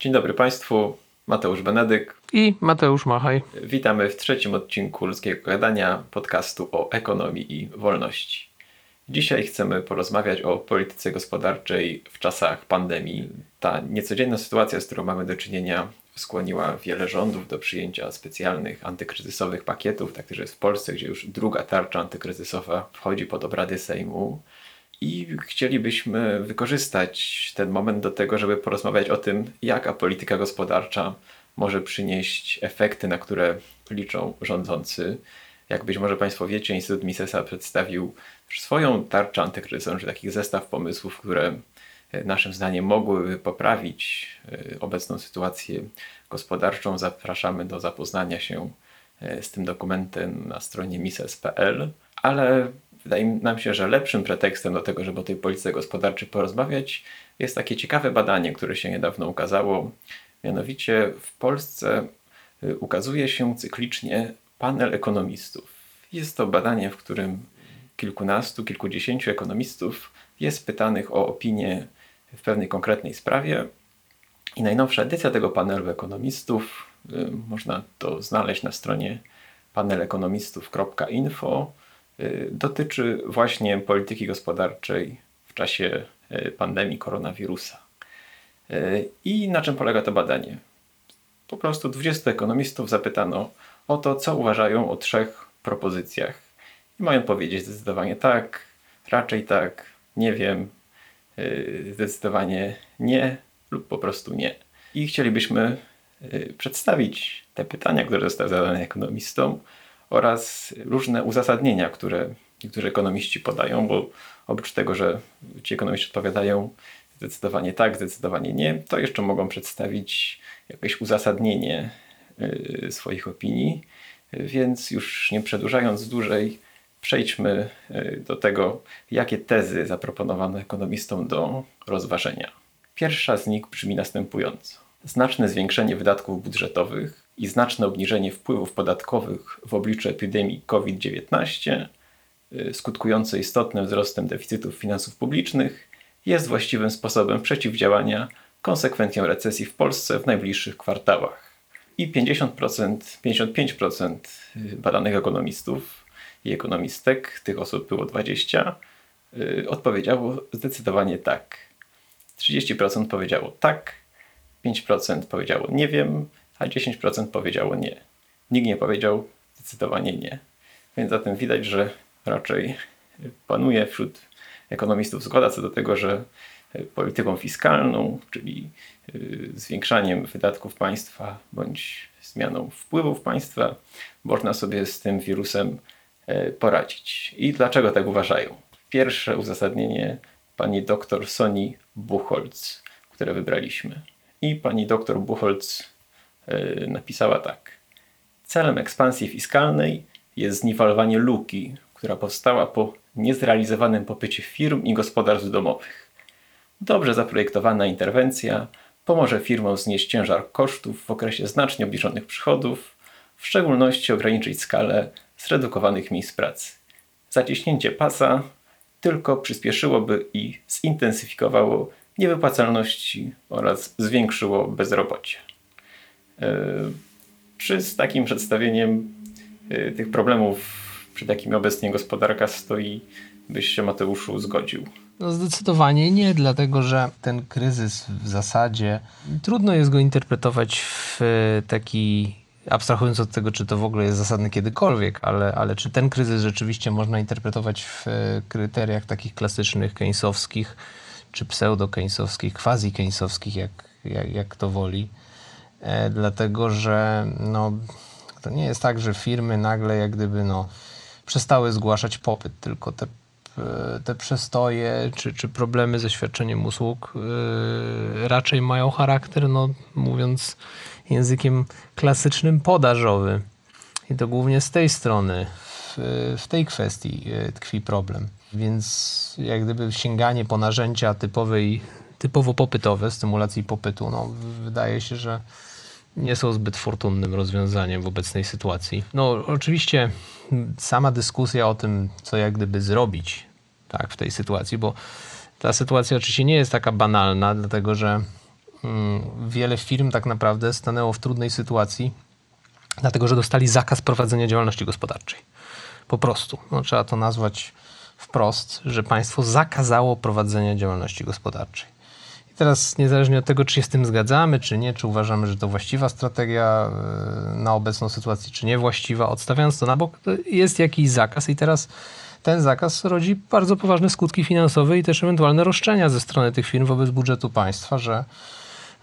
Dzień dobry Państwu, Mateusz Benedyk. I Mateusz Machaj. Witamy w trzecim odcinku Ludzkiego Gadania, podcastu o ekonomii i wolności. Dzisiaj chcemy porozmawiać o polityce gospodarczej w czasach pandemii. Ta niecodzienna sytuacja, z którą mamy do czynienia, skłoniła wiele rządów do przyjęcia specjalnych antykryzysowych pakietów, tak też jest w Polsce, gdzie już druga tarcza antykryzysowa wchodzi pod obrady Sejmu. I chcielibyśmy wykorzystać ten moment do tego, żeby porozmawiać o tym, jaka polityka gospodarcza może przynieść efekty, na które liczą rządzący. Jak być może Państwo wiecie, Instytut Misesa przedstawił swoją tarczę antykryzysową, czy taki zestaw pomysłów, które naszym zdaniem mogłyby poprawić e, obecną sytuację gospodarczą. Zapraszamy do zapoznania się e, z tym dokumentem na stronie mises.pl, ale wydaje nam się, że lepszym pretekstem do tego, żeby o tej polityce gospodarczej porozmawiać, jest takie ciekawe badanie, które się niedawno ukazało. Mianowicie w Polsce y, ukazuje się cyklicznie panel ekonomistów. Jest to badanie, w którym kilkunastu, kilkudziesięciu ekonomistów jest pytanych o opinię w pewnej konkretnej sprawie. I najnowsza edycja tego panelu ekonomistów, y, można to znaleźć na stronie panelekonomistów.info, dotyczy właśnie polityki gospodarczej w czasie y, pandemii koronawirusa. Y, I na czym polega to badanie? Po prostu 20 ekonomistów zapytano o to, co uważają o trzech propozycjach. I mają powiedzieć zdecydowanie tak, raczej tak, nie wiem, zdecydowanie nie lub po prostu nie. I chcielibyśmy przedstawić te pytania, które zostały zadane ekonomistom, oraz różne uzasadnienia, które niektórzy ekonomiści podają, bo oprócz tego, że ci ekonomiści odpowiadają zdecydowanie tak, zdecydowanie nie, to jeszcze mogą przedstawić jakieś uzasadnienie y, swoich opinii. Więc już nie przedłużając dłużej, przejdźmy y, do tego, jakie tezy zaproponowano ekonomistom do rozważenia. Pierwsza z nich brzmi następująco. Znaczne zwiększenie wydatków budżetowych i znaczne obniżenie wpływów podatkowych w obliczu epidemii COVID-19, y, skutkujące istotnym wzrostem deficytów finansów publicznych, jest właściwym sposobem przeciwdziałania konsekwencjom recesji w Polsce w najbliższych kwartałach. I 50%, 55% y, badanych ekonomistów i ekonomistek, tych osób było 20, y, odpowiedziało zdecydowanie tak. 30% powiedziało tak, 5% powiedziało nie wiem, a 10% powiedziało nie. Nikt nie powiedział zdecydowanie nie. Więc zatem widać, że raczej panuje wśród ekonomistów zgoda co do tego, że polityką fiskalną, czyli y, zwiększaniem wydatków państwa bądź zmianą wpływów państwa, można sobie z tym wirusem e, poradzić. I dlaczego tak uważają? Pierwsze uzasadnienie pani doktor Soni Buchholz, które wybraliśmy. I pani doktor Buchholz napisała tak. Celem ekspansji fiskalnej jest zniwelowanie luki, która powstała po niezrealizowanym popycie firm i gospodarstw domowych. Dobrze zaprojektowana interwencja pomoże firmom znieść ciężar kosztów w okresie znacznie obniżonych przychodów, w szczególności ograniczyć skalę zredukowanych miejsc pracy. Zaciśnięcie pasa tylko przyspieszyłoby i zintensyfikowało niewypłacalności oraz zwiększyło bezrobocie. E, czy z takim przedstawieniem e, tych problemów, przed jakimi obecnie gospodarka stoi, byś się Mateuszu zgodził? No zdecydowanie nie, dlatego że ten kryzys w zasadzie trudno jest go interpretować w taki abstrahując od tego, czy to w ogóle jest zasadne kiedykolwiek, ale, ale czy ten kryzys rzeczywiście można interpretować w kryteriach takich klasycznych keynesowskich, czy pseudo-keynesowskich, quasi-keynesowskich, jak, jak, jak to woli. E, dlatego że no, to nie jest tak, że firmy nagle jak gdyby no, przestały zgłaszać popyt, tylko te, e, te przestoje czy, czy problemy ze świadczeniem usług yy, raczej mają charakter, no, mówiąc językiem klasycznym, podażowy. I to głównie z tej strony, w, w tej kwestii tkwi problem. Więc jak gdyby sięganie po narzędzia typowej, typowo popytowe, stymulacji popytu, no, wydaje się, że nie są zbyt fortunnym rozwiązaniem w obecnej sytuacji. No, oczywiście sama dyskusja o tym, co jak gdyby zrobić tak, w tej sytuacji, bo ta sytuacja oczywiście nie jest taka banalna, dlatego że mm, wiele firm tak naprawdę stanęło w trudnej sytuacji, dlatego że dostali zakaz prowadzenia działalności gospodarczej. Po prostu. No, trzeba to nazwać wprost, że państwo zakazało prowadzenia działalności gospodarczej. Teraz, niezależnie od tego, czy się z tym zgadzamy, czy nie, czy uważamy, że to właściwa strategia e, na obecną sytuację, czy niewłaściwa, odstawiając to na bok, to jest jakiś zakaz i teraz ten zakaz rodzi bardzo poważne skutki finansowe i też ewentualne roszczenia ze strony tych firm wobec budżetu państwa, że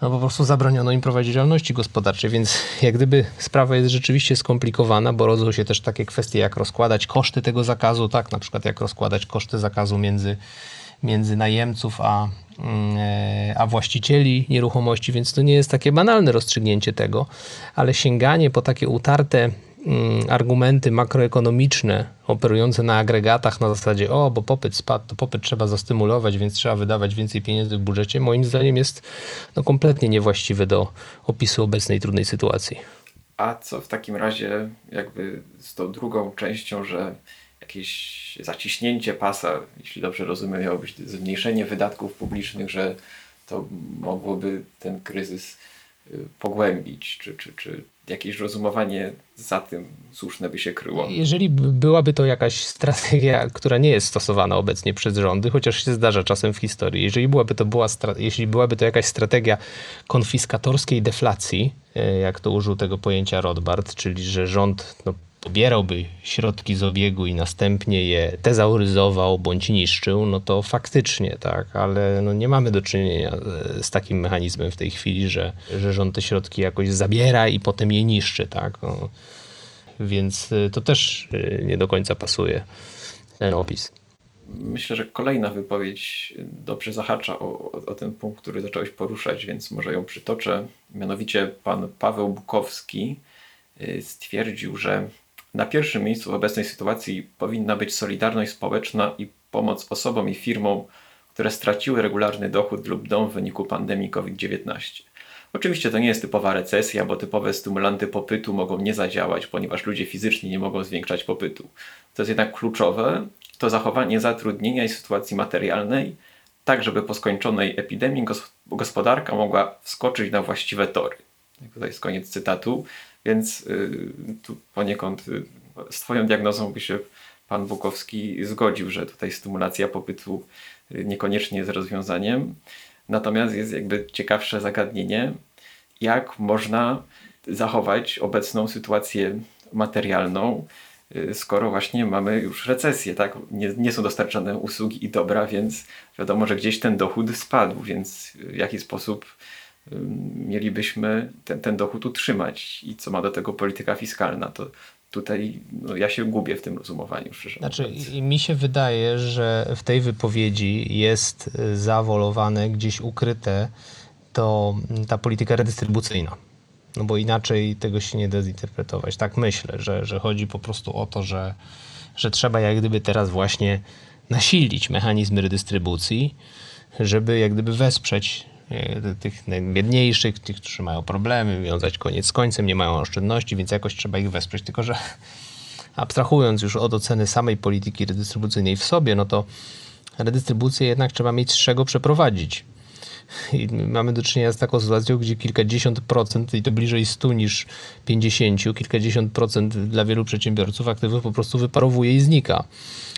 no po prostu zabroniono im prowadzić działalności gospodarczej, więc jak gdyby sprawa jest rzeczywiście skomplikowana, bo rodzą się też takie kwestie, jak rozkładać koszty tego zakazu, tak, na przykład jak rozkładać koszty zakazu między, między najemców a, mm, e, a właścicieli nieruchomości, więc to nie jest takie banalne rozstrzygnięcie tego, ale sięganie po takie utarte mm, argumenty makroekonomiczne operujące na agregatach na zasadzie o, bo popyt spadł, to popyt trzeba zastymulować, więc trzeba wydawać więcej pieniędzy w budżecie, moim zdaniem jest no, kompletnie niewłaściwe do opisu obecnej trudnej sytuacji. A co w takim razie jakby z tą drugą częścią, że jakieś zaciśnięcie pasa, jeśli dobrze rozumiem, miało być zmniejszenie wydatków publicznych, że to mogłoby ten kryzys y, pogłębić, czy, czy, czy jakieś rozumowanie za tym słuszne by się kryło? Jeżeli by- byłaby to jakaś strategia, która nie jest stosowana obecnie przez rządy, chociaż się zdarza czasem w historii, jeżeli byłaby to, była jeśli byłaby to jakaś strategia konfiskatorskiej deflacji, e, jak to użył tego pojęcia Rothbard, czyli że rząd no, pobierałby środki z obiegu i następnie je tezauryzował bądź niszczył, no to faktycznie tak, ale no nie mamy do czynienia e, z takim mechanizmem w tej chwili, że, że rząd te środki jakoś zabiera i potem je niszczy, tak. No, więc y, to też y, nie do końca pasuje ten opis. Myślę, że kolejna wypowiedź dobrze zahacza o, o, ten punkt, który zacząłeś poruszać, więc może ją przytoczę. Mianowicie pan Paweł Bukowski stwierdził, że na pierwszym miejscu w obecnej sytuacji powinna być solidarność społeczna i pomoc osobom i firmom, które straciły regularny dochód lub dom w wyniku pandemii COVID-19. Oczywiście to nie jest typowa recesja, bo typowe stymulanty popytu mogą nie zadziałać, ponieważ ludzie fizycznie nie mogą zwiększać popytu. To jest jednak kluczowe, to zachowanie zatrudnienia i sytuacji materialnej, tak żeby po skończonej epidemii gos- gospodarka mogła wskoczyć na właściwe tory. Tutaj jest koniec cytatu, więc y, tu poniekąd y, z Twoją diagnozą by się pan Bukowski zgodził, że tutaj stymulacja popytu y, niekoniecznie jest rozwiązaniem. Natomiast jest jakby ciekawsze zagadnienie, jak można zachować obecną sytuację materialną, skoro właśnie mamy już recesję, tak? Nie, nie są dostarczane usługi i dobra, więc wiadomo, że gdzieś ten dochód spadł, więc w jaki sposób mielibyśmy ten, ten dochód utrzymać i co ma do tego polityka fiskalna, to tutaj no, ja się gubię w tym rozumowaniu, szczerze Znaczy, mówiąc. mi się wydaje, że w tej wypowiedzi jest zawolowane, gdzieś ukryte to ta polityka redystrybucyjna. No bo inaczej tego się nie da zinterpretować. Tak myślę, że, że chodzi po prostu o to, że, że trzeba jak gdyby teraz właśnie nasilić mechanizmy redystrybucji, żeby jak gdyby wesprzeć tych najbiedniejszych, tych, którzy mają problemy, wiązać koniec z końcem, nie mają oszczędności, więc jakoś trzeba ich wesprzeć. Tylko, że abstrahując już od oceny samej polityki redystrybucyjnej w sobie, no to redystrybucję jednak trzeba mieć z czego przeprowadzić. I mamy do czynienia z taką sytuacją, gdzie kilkadziesiąt procent, i to bliżej 100 niż 50, kilkadziesiąt procent dla wielu przedsiębiorców aktywów po prostu wyparowuje i znika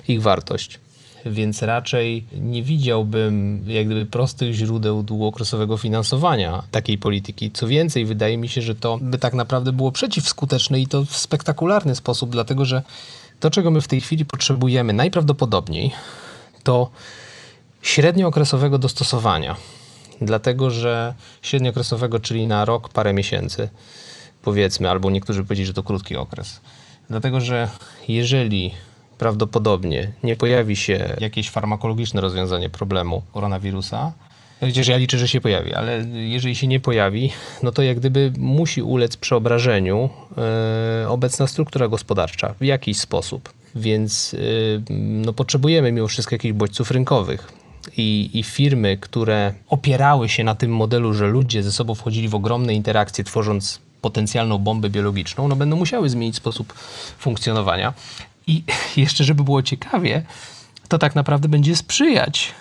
ich wartość. Więc raczej nie widziałbym jak gdyby prostych źródeł długookresowego finansowania takiej polityki. Co więcej, wydaje mi się, że to by tak naprawdę było przeciwskuteczne i to w spektakularny sposób, dlatego że to, czego my w tej chwili potrzebujemy najprawdopodobniej, to średniookresowego dostosowania. Dlatego, że średniookresowego, czyli na rok, parę miesięcy, powiedzmy, albo niektórzy powiedzieli, że to krótki okres. Dlatego, że jeżeli prawdopodobnie nie pojawi się jakieś farmakologiczne rozwiązanie problemu koronawirusa, chociaż ja liczę, że się pojawi, ale jeżeli się nie pojawi, no to jak gdyby musi ulec przeobrażeniu e, obecna struktura gospodarcza w jakiś sposób. Więc y, no, potrzebujemy mimo wszystko jakichś bodźców rynkowych. I, I firmy, które opierały się na tym modelu, że ludzie ze sobą wchodzili w ogromne interakcje, tworząc potencjalną bombę biologiczną, no będą musiały zmienić sposób funkcjonowania. I jeszcze, żeby było ciekawie, to tak naprawdę będzie sprzyjać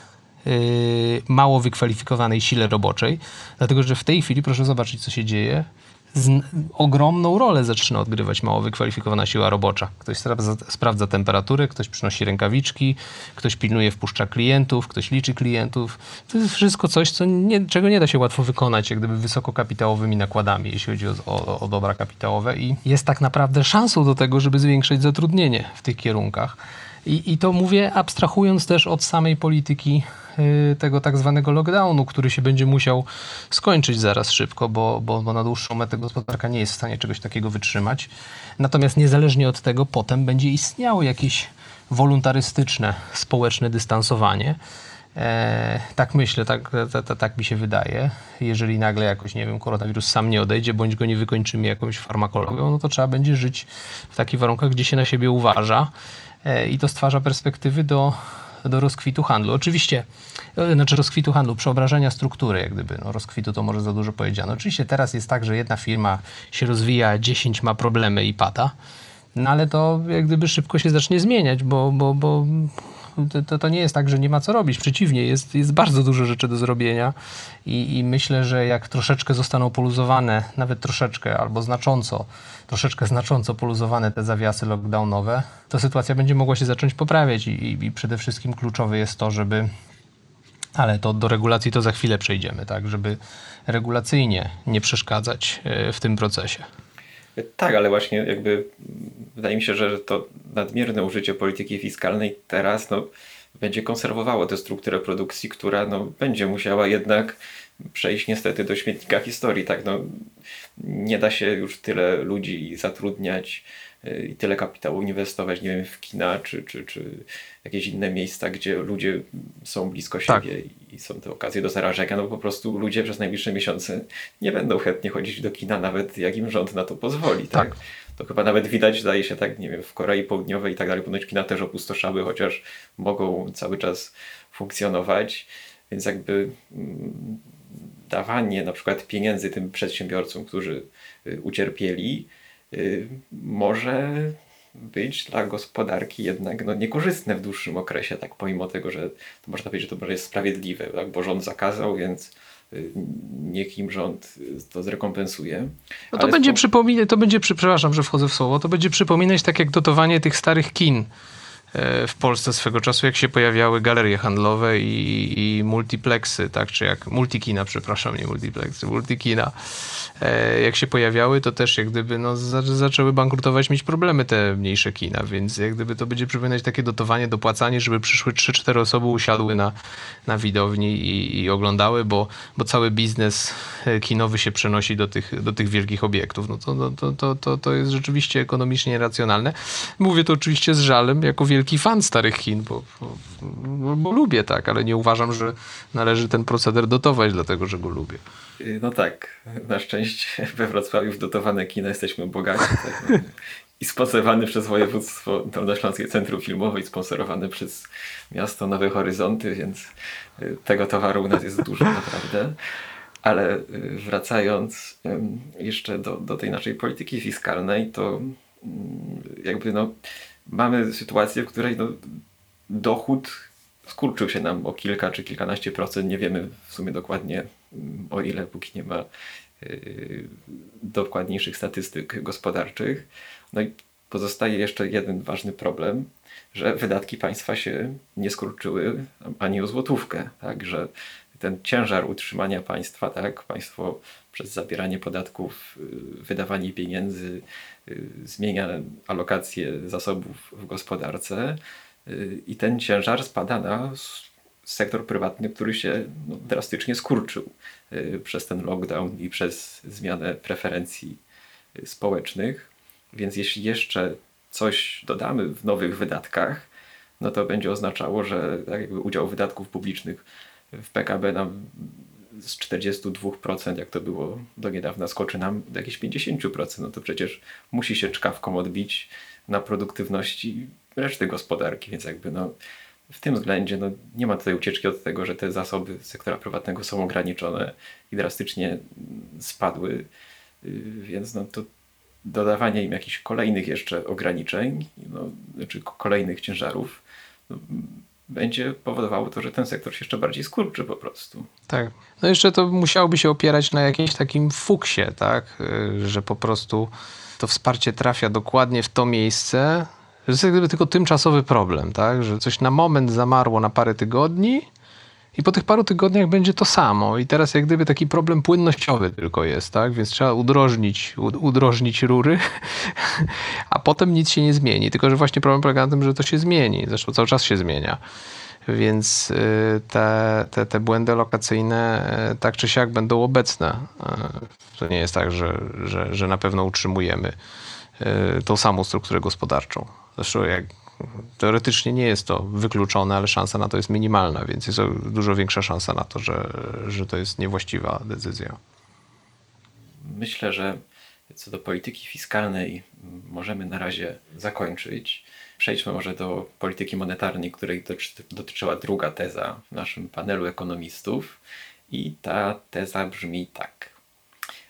yy, mało wykwalifikowanej sile roboczej, dlatego że w tej chwili, proszę zobaczyć, co się dzieje, ogromną rolę zaczyna odgrywać mało wykwalifikowana siła robocza. Ktoś sprawdza, sprawdza temperaturę, ktoś przynosi rękawiczki, ktoś pilnuje, wpuszcza klientów, ktoś liczy klientów. To jest wszystko coś, co nie, czego nie da się łatwo wykonać, jak gdyby wysokokapitałowymi nakładami, jeśli chodzi o, o, o dobra kapitałowe i jest tak naprawdę szansą do tego, żeby zwiększyć zatrudnienie w tych kierunkach. I, I to mówię abstrahując też od samej polityki tego tak zwanego lockdownu, który się będzie musiał skończyć zaraz szybko, bo, bo, bo na dłuższą metę gospodarka nie jest w stanie czegoś takiego wytrzymać. Natomiast niezależnie od tego potem będzie istniało jakieś wolontarystyczne, społeczne dystansowanie. E, tak myślę, tak, ta, ta, tak mi się wydaje. Jeżeli nagle jakoś, nie wiem, koronawirus sam nie odejdzie, bądź go nie wykończymy jakąś farmakologią, no to trzeba będzie żyć w takich warunkach, gdzie się na siebie uważa e, i to stwarza perspektywy do, do rozkwitu handlu. Oczywiście, e, znaczy rozkwitu handlu, przeobrażenia struktury, jak gdyby, no rozkwitu to może za dużo powiedziane. Oczywiście teraz jest tak, że jedna firma się rozwija, 10 ma problemy i pada, no ale to jak gdyby szybko się zacznie zmieniać, bo, bo, bo to- to, to nie jest tak, że nie ma co robić. Przeciwnie, jest, jest bardzo dużo rzeczy do zrobienia i, i myślę, że jak troszeczkę zostaną poluzowane, nawet troszeczkę albo znacząco, troszeczkę znacząco poluzowane te zawiasy lockdownowe, to sytuacja będzie mogła się zacząć poprawiać i, i, i przede wszystkim kluczowe jest to, żeby ale to do regulacji to za chwilę przejdziemy, tak, żeby regulacyjnie nie przeszkadzać e, w tym procesie. Tak, ale właśnie jakby wydaje mi się, że to nadmierne użycie polityki fiskalnej teraz no, będzie konserwowało tę strukturę produkcji, która no, będzie musiała jednak przejść niestety do śmietnika historii. Tak? No, nie da się już tyle ludzi zatrudniać y, i tyle kapitału inwestować, nie wiem, w kina czy, czy, czy jakieś inne miejsca, gdzie ludzie są blisko Tak. siebie i są te okazje do zarażenia. No po prostu ludzie przez najbliższe miesiące nie będą chętnie chodzić do kina, nawet jak im rząd na to pozwoli. Tak? Tak. To chyba nawet widać, zdaje się, tak, nie wiem, w Korei Południowej i tak dalej, ponoć kina też opustoszały, chociaż mogą cały czas funkcjonować, więc jakby mm, dawanie na przykład pieniędzy tym przedsiębiorcom, którzy y, ucierpieli, y, może być dla gospodarki jednak no, niekorzystne w dłuższym okresie, tak pomimo tego, że to można powiedzieć, że to może jest sprawiedliwe, tak, bo rząd zakazał, więc y, niech im rząd y, to zrekompensuje. No to będzie spo- przypominać, to będzie, przy- przepraszam, że wchodzę w słowo, to będzie przypominać tak jak dotowanie tych starych kin w Polsce swego czasu, jak się pojawiały galerie handlowe i, i multiplexy, tak, czy jak multikina, przepraszam, nie multiplexy, multikina. E, Jak się pojawiały, to też jak gdyby no, za, zaczęły bankrutować, mieć problemy te mniejsze kina, więc jak gdyby to będzie przypominać takie dotowanie, dopłacanie, żeby przyszły 3-4 osoby usiadły na, na widowni i, i oglądały, bo, bo cały biznes e, kinowy się przenosi do tych, do tych wielkich obiektów. No to, no, to, to, to, to jest rzeczywiście ekonomicznie racjonalne. Mówię to oczywiście z żalem, jako wielki fan starych kin, bo, bo, bo, lubię tak, ale nie uważam, że należy ten proceder dotować, dlatego że go lubię. Y, No tak, na szczęście we Wrocławiu w dotowane kina jesteśmy bogaci. Tak, no. I sponsorowany przez województwo Dolnośląskie Centrum Filmowe i sponsorowany przez miasto Nowe Horyzonty, więc y, tego towaru u nas jest dużo naprawdę. Ale y, wracając jeszcze do, do tej naszej polityki fiskalnej, to mm, jakby no, mamy sytuację, w której no, dochód skurczył się nam o kilka czy kilkanaście procent. Nie wiemy w sumie dokładnie mm, o ile, póki nie ma yy, dokładniejszych statystyk gospodarczych. No i pozostaje jeszcze jeden ważny problem, że wydatki państwa się nie skurczyły ani o złotówkę. Tak, że ten ciężar utrzymania państwa, tak, państwo przez zabieranie podatków, yy, wydawanie pieniędzy, yy, zmienia alokację zasobów w gospodarce yy, i ten ciężar spada na sektor prywatny, który się no, drastycznie skurczył przez ten lockdown i przez zmianę preferencji społecznych. Więc jeśli jeszcze coś dodamy w nowych wydatkach, no to będzie oznaczało, że tak udział wydatków publicznych w PKB nam z 42%, jak to było do niedawna, skoczy nam do jakichś 50%. No to przecież musi się czkawką odbić na produktywności reszty gospodarki, więc jakby no w tym względzie no, nie ma tutaj ucieczki od tego, że te zasoby sektora prywatnego są ograniczone i drastycznie spadły, Yy, więc no to dodawanie im jakichś kolejnych jeszcze ograniczeń, no, czy kolejnych ciężarów, no, będzie powodowało to, że ten sektor się jeszcze bardziej skurczy po prostu. Tak. No jeszcze to musiałoby się opierać na jakimś takim fuksie, tak? Y, Że po prostu to wsparcie trafia dokładnie w to miejsce. że To jest tylko tymczasowy problem, tak? Że coś na moment zamarło na parę tygodni i po tych paru tygodniach będzie to samo. I teraz jak gdyby taki problem płynnościowy tylko jest, tak? Więc trzeba udrożnić, ud- udrożnić rury, a potem nic się nie zmieni. Tylko, że właśnie problem polega na tym, że to się zmieni. Zresztą cały czas się zmienia. Więc y, te, te, te błędy lokacyjne y, tak czy siak będą obecne. Y, To nie jest tak, że, że, że na pewno utrzymujemy tą samą strukturę gospodarczą. Zresztą jak teoretycznie nie jest to wykluczone, ale szansa na to jest minimalna, więc jest dużo większa szansa na to, że, że to jest niewłaściwa decyzja. Myślę, że co do polityki fiskalnej możemy na razie zakończyć. Przejdźmy może do polityki monetarnej, której dotyczy- dotyczyła druga teza w naszym panelu ekonomistów. I ta teza brzmi tak.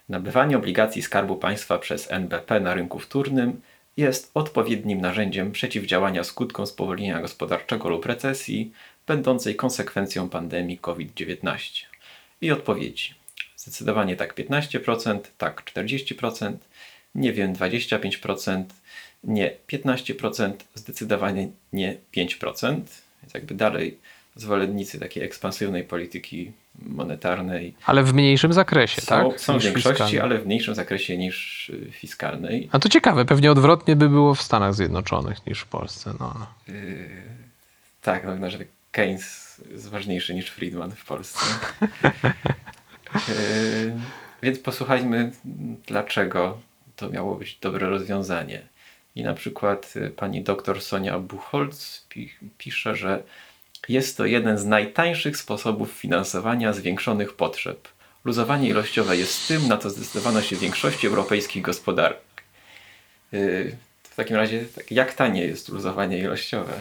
Nabywanie obligacji Skarbu Państwa przez NBP na rynku wtórnym jest odpowiednim narzędziem przeciwdziałania skutkom spowolnienia gospodarczego lub recesji, będącej konsekwencją pandemii COVID-19. I odpowiedzi. Zdecydowanie tak 15%, tak 40%, nie wiem 25%, nie 15%, zdecydowanie nie 5%. Więc jakby dalej zwolennicy takiej ekspansywnej polityki monetarnej Ale w mniejszym zakresie, są, tak? są w większości, fiskalnej. ale w mniejszym zakresie niż y, fiskalnej. A to ciekawe, pewnie odwrotnie by było w Stanach Zjednoczonych niż w Polsce. No. Tak, no, że Keynes jest ważniejszy niż Friedman w Polsce. Yy, Więc posłuchajmy, dlaczego to miało być dobre rozwiązanie. I na przykład y, pani doktor Sonia Buchholz pi pisze, że jest to jeden z najtańszych sposobów finansowania zwiększonych potrzeb. Luzowanie ilościowe jest tym, na co zdecydowano się w większości europejskich gospodarek. Yy, W takim razie, tak, jak tanie jest luzowanie ilościowe?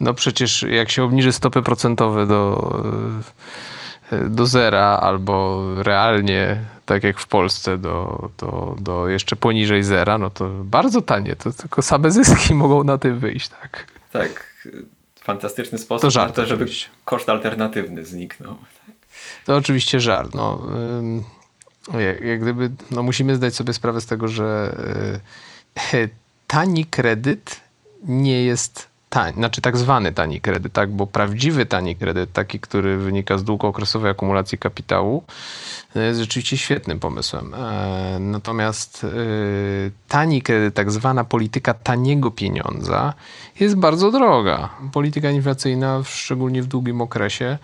No przecież jak się obniży stopy procentowe do, e, do zera albo realnie, tak jak w Polsce, do, do, do jeszcze poniżej zera, no to bardzo tanie. To tylko same zyski mogą na tym wyjść, tak? Tak, y, fantastyczny To sposób żart na to, żeby oczywiście. koszt alternatywny zniknął. To oczywiście żart. No, jak, jak gdyby, no musimy zdać sobie sprawę z tego, że y, tani kredyt nie jest tani, znaczy tak zwany tani kredyt, tak, bo prawdziwy tani kredyt, taki, który wynika z długookresowej akumulacji kapitału, y, jest rzeczywiście świetnym pomysłem. E, Natomiast y, tani kredyt, tak zwana polityka taniego pieniądza, jest bardzo droga. Polityka inflacyjna, szczególnie w długim okresie,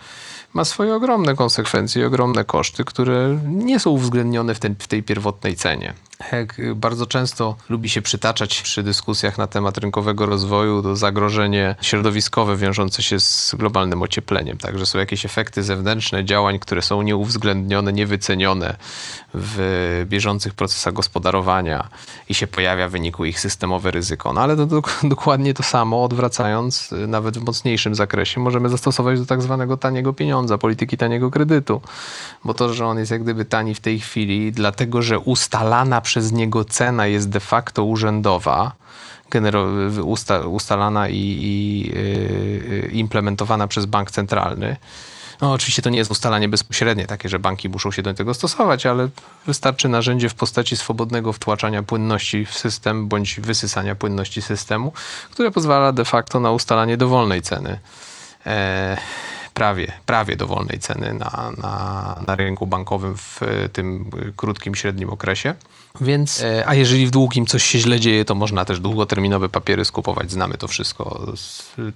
ma swoje ogromne konsekwencje, ogromne koszty, które nie są uwzględnione w, ten, w tej pierwotnej cenie. Jak bardzo często lubi się przytaczać przy dyskusjach na temat rynkowego rozwoju to zagrożenie środowiskowe wiążące się z globalnym ociepleniem. Także są jakieś efekty zewnętrzne działań, które są nieuwzględnione, niewycenione w bieżących procesach gospodarowania i się pojawia w wyniku ich systemowe ryzyko. No ale to dok- dokładnie to samo, odwracając, y, nawet w mocniejszym zakresie, możemy zastosować do tak zwanego taniego pieniądza, polityki taniego kredytu. Bo to, że on jest jak gdyby tani w tej chwili, dlatego że ustalana przez niego cena jest de facto urzędowa, ustalana i, i yy, implementowana przez bank centralny. No, oczywiście to nie jest ustalanie bezpośrednie, takie, że banki muszą się do tego stosować, ale wystarczy narzędzie w postaci swobodnego wtłaczania płynności w system bądź wysysania płynności systemu, które pozwala de facto na ustalanie dowolnej ceny. E, prawie, prawie dowolnej ceny na, na, na rynku bankowym w e, tym e, krótkim, średnim okresie. Więc, e, a jeżeli w długim coś się źle dzieje, to można też długoterminowe papiery skupować. Znamy to wszystko.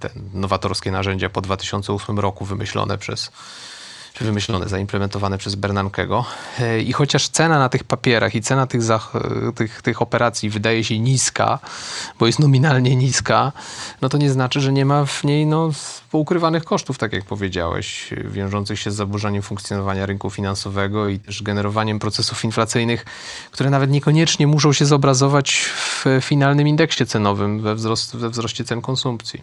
Te nowatorskie narzędzia po 2008 roku wymyślone przez czy wymyślone, zaimplementowane przez Bernankego. E, I chociaż cena na tych papierach i cena tych, zach- tych, tych operacji wydaje się niska, bo jest nominalnie niska, no to nie znaczy, że nie ma w niej no, poukrywanych kosztów, tak jak powiedziałeś, wiążących się z zaburzeniem funkcjonowania rynku finansowego i też generowaniem procesów inflacyjnych, które nawet niekoniecznie muszą się zobrazować w finalnym indeksie cenowym we, wzrost, we wzroście cen konsumpcji.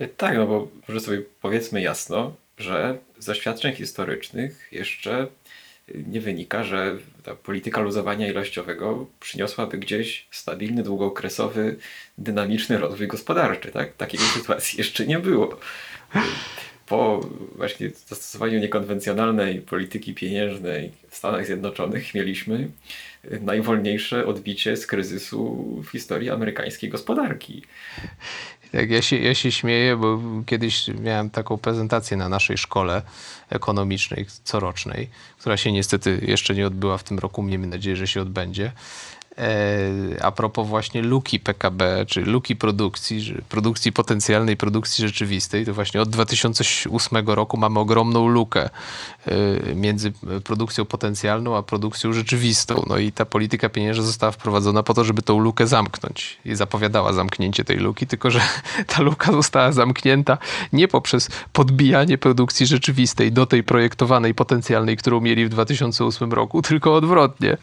Y, Tak, no bo może sobie powiedzmy jasno, że z doświadczeń historycznych jeszcze nie wynika, że ta polityka luzowania ilościowego przyniosłaby gdzieś stabilny, długookresowy, dynamiczny rozwój gospodarczy. Tak? Takiej sytuacji jeszcze nie było. Po właśnie zastosowaniu niekonwencjonalnej polityki pieniężnej w Stanach Zjednoczonych mieliśmy najwolniejsze odbicie z kryzysu w historii amerykańskiej gospodarki. Tak, ja się, ja się śmieję, bo kiedyś miałem taką prezentację na naszej szkole ekonomicznej corocznej, która się niestety jeszcze nie odbyła w tym roku. Miejmy nadzieję, że się odbędzie. E, a propos właśnie luki PKB, czy luki produkcji, produkcji potencjalnej, produkcji rzeczywistej, to właśnie od 2008 roku mamy ogromną lukę e, między produkcją potencjalną a produkcją rzeczywistą. No i ta polityka pieniężna została wprowadzona po to, żeby tą lukę zamknąć. I zapowiadała zamknięcie tej luki, tylko że ta luka została zamknięta nie poprzez podbijanie produkcji rzeczywistej do tej projektowanej, potencjalnej, którą mieli w 2008 roku, tylko odwrotnie.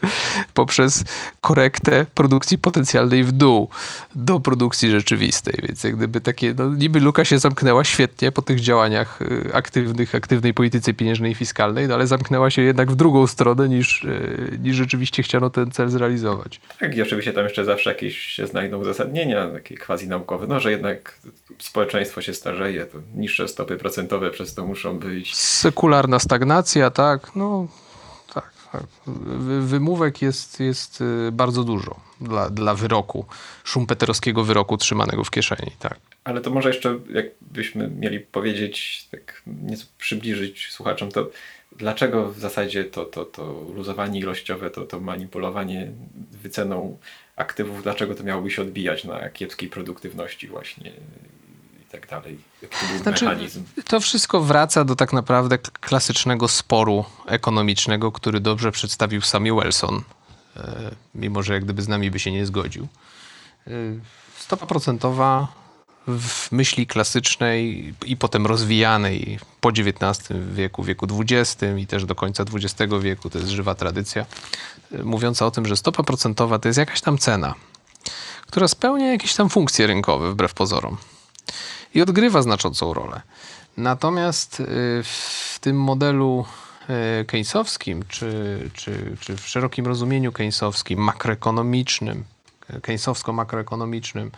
Poprzez korektę korektę produkcji potencjalnej w dół do produkcji rzeczywistej. Więc jak gdyby takie, no niby luka się zamknęła świetnie po tych działaniach y, aktywnych, aktywnej polityce pieniężnej i fiskalnej, no ale zamknęła się jednak w drugą stronę niż, y, niż rzeczywiście chciano ten cel zrealizować. Tak i oczywiście tam jeszcze zawsze jakieś się znajdą uzasadnienia, takie quasi naukowe, no że jednak społeczeństwo się starzeje, to niższe stopy procentowe przez to muszą być. Sekularna stagnacja, tak, no Wymówek jest, jest y, bardzo dużo dla, dla wyroku, szumpeterowskiego wyroku trzymanego w kieszeni, tak. Ale to może jeszcze, jakbyśmy mieli powiedzieć, tak nieco przybliżyć słuchaczom, to dlaczego w zasadzie to, to, to luzowanie ilościowe, to, to manipulowanie wyceną aktywów, dlaczego to miałoby się odbijać na kiepskiej produktywności właśnie tak dalej. Jaki to był znaczy, mechanizm? To wszystko wraca do tak naprawdę klasycznego sporu ekonomicznego, który dobrze przedstawił Samuelson, e, mimo że jak gdyby z nami by się nie zgodził. E, stopa procentowa w myśli klasycznej i potem rozwijanej po XIX wieku, wieku XX i też do końca XX wieku, to jest żywa tradycja, e, mówiąca o tym, że stopa procentowa to jest jakaś tam cena, która spełnia jakieś tam funkcje rynkowe wbrew pozorom i odgrywa znaczącą rolę. Natomiast y, w tym modelu y, keynesowskim, czy, czy, czy w szerokim rozumieniu keynesowskim, makroekonomicznym, keynesowsko-makroekonomicznym,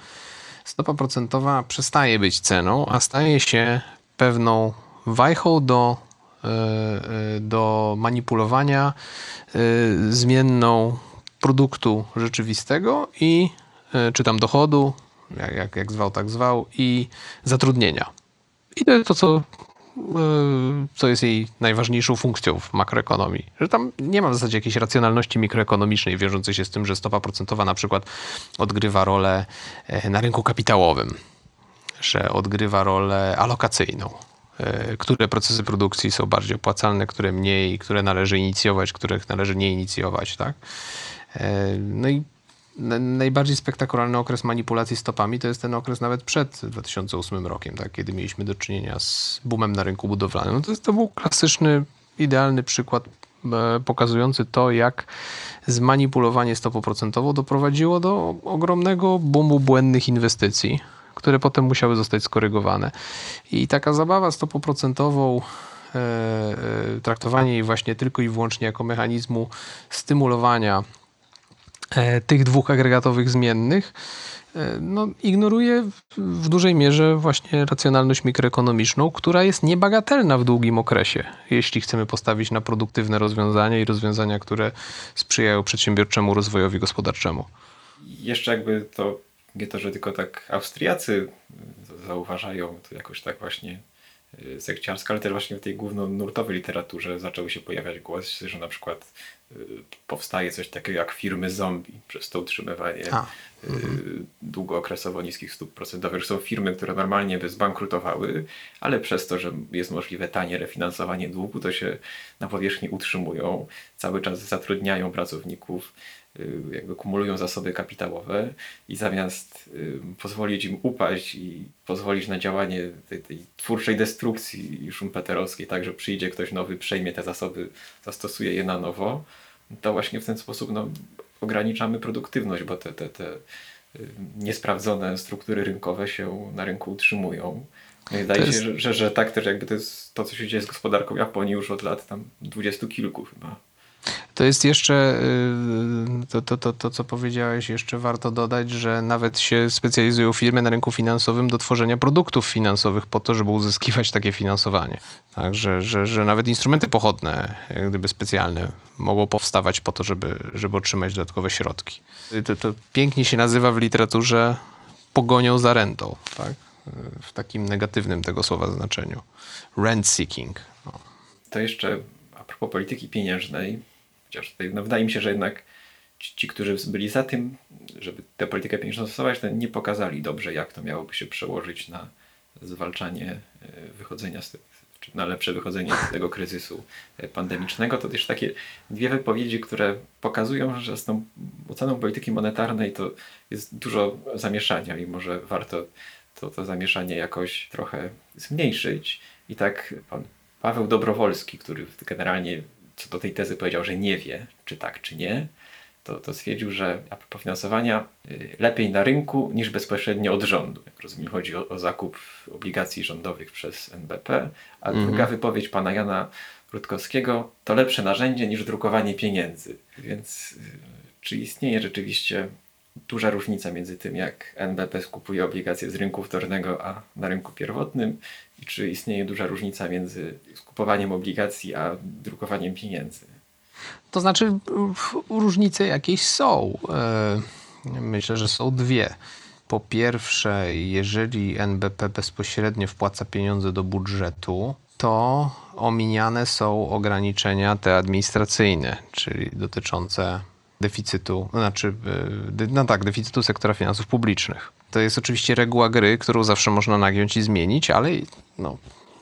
stopa procentowa przestaje być ceną, a staje się pewną wajchą do, y, do manipulowania zmienną produktu rzeczywistego i czy tam dochodu, jak, jak, jak zwał, tak zwał, i zatrudnienia. I to jest to, co, e, co jest jej najważniejszą funkcją w makroekonomii. Że tam nie ma w zasadzie jakiejś racjonalności mikroekonomicznej wiążącej się z tym, że stopa procentowa na przykład odgrywa rolę e, na rynku kapitałowym, że odgrywa rolę alokacyjną e, które procesy produkcji są bardziej opłacalne, które mniej, które należy inicjować, których należy nie inicjować, tak? No i najbardziej spektakularny okres manipulacji stopami to jest ten okres nawet przed 2008 rokiem, tak, kiedy mieliśmy do czynienia z boomem na rynku budowlanym. No to, jest, to był klasyczny, idealny przykład e, pokazujący to, jak zmanipulowanie stopą procentową doprowadziło do ogromnego boomu błędnych inwestycji, które potem musiały zostać skorygowane. I taka zabawa stopą procentową e, e, traktowanie jej właśnie tylko i wyłącznie jako mechanizmu stymulowania tych dwóch agregatowych zmiennych, e, no, ignoruje w dużej mierze właśnie racjonalność mikroekonomiczną, która jest niebagatelna w długim okresie, jeśli chcemy postawić na produktywne rozwiązania i rozwiązania, które sprzyjają przedsiębiorczemu rozwojowi gospodarczemu. Jeszcze jakby to nie to, że tylko tak Austriacy zauważają to jakoś tak właśnie e, sekciarsko, ale też właśnie w tej głównonurtowej literaturze zaczęły się pojawiać głosy, że na przykład powstaje coś takiego jak firmy zombie przez to utrzymywanie A. Y, mhm. długookresowo niskich stóp procentowych. Są firmy, które normalnie by zbankrutowały, ale przez to, że jest możliwe tanie refinansowanie długu, to się na powierzchni utrzymują, cały czas zatrudniają pracowników, y, jakby kumulują zasoby kapitałowe i zamiast y, pozwolić im upaść i pozwolić na działanie tej, tej twórczej destrukcji szumpeterowskiej, tak, że przyjdzie ktoś nowy, przejmie te zasoby, zastosuje je na nowo, to właśnie w ten sposób no, ograniczamy produktywność, bo te, te, te y, niesprawdzone struktury rynkowe się na rynku utrzymują. No wydaje jest... się, że, że, że, tak też jakby to jest to, co się dzieje z gospodarką Japonii już od lat tam dwudziestu kilku chyba. To jest jeszcze, y, to, to, to, to co powiedziałeś, jeszcze warto dodać, że nawet się specjalizują firmy na rynku finansowym do tworzenia produktów finansowych po to, żeby uzyskiwać takie finansowanie. Także, że, że nawet instrumenty pochodne, jak gdyby specjalne, mogą powstawać po to, żeby, żeby otrzymać dodatkowe środki. To, to pięknie się nazywa w literaturze pogonią za rentą, tak? w takim negatywnym tego słowa znaczeniu. Rent seeking. No. To jeszcze a propos polityki pieniężnej, chociaż tutaj no, wydaje mi się, że jednak ci, ci, którzy byli za tym, żeby tę politykę pieniężną stosować, to nie pokazali dobrze, jak to miałoby się przełożyć na zwalczanie e, wychodzenia z czy na lepsze wychodzenie z tego kryzysu e, pandemicznego. To też takie dwie wypowiedzi, które pokazują, że z tą oceną polityki monetarnej to jest dużo zamieszania i może warto to, to zamieszanie jakoś trochę zmniejszyć. I tak pan Paweł Dobrowolski, który generalnie co do tej tezy powiedział, że nie wie, czy tak, czy nie, to, to stwierdził, że a propos finansowania y, lepiej na rynku niż bezpośrednio od rządu. Jak rozumiem, chodzi o, o zakup obligacji rządowych przez NBP. A Mhm. druga wypowiedź pana Jana Rutkowskiego to lepsze narzędzie niż drukowanie pieniędzy. Więc y, czy istnieje rzeczywiście duża różnica między tym, jak NBP skupuje obligacje z rynku wtórnego, a na rynku pierwotnym? I czy istnieje duża różnica między skupowaniem obligacji, a drukowaniem pieniędzy? To znaczy, różnice jakieś są. E, Myślę, że są dwie. Po pierwsze, jeżeli NBP bezpośrednio wpłaca pieniądze do budżetu, to ominiane są ograniczenia te administracyjne, czyli dotyczące deficytu, znaczy, e, no tak, deficytu sektora finansów publicznych. To jest oczywiście reguła gry, którą zawsze można nagiąć i zmienić, ale no,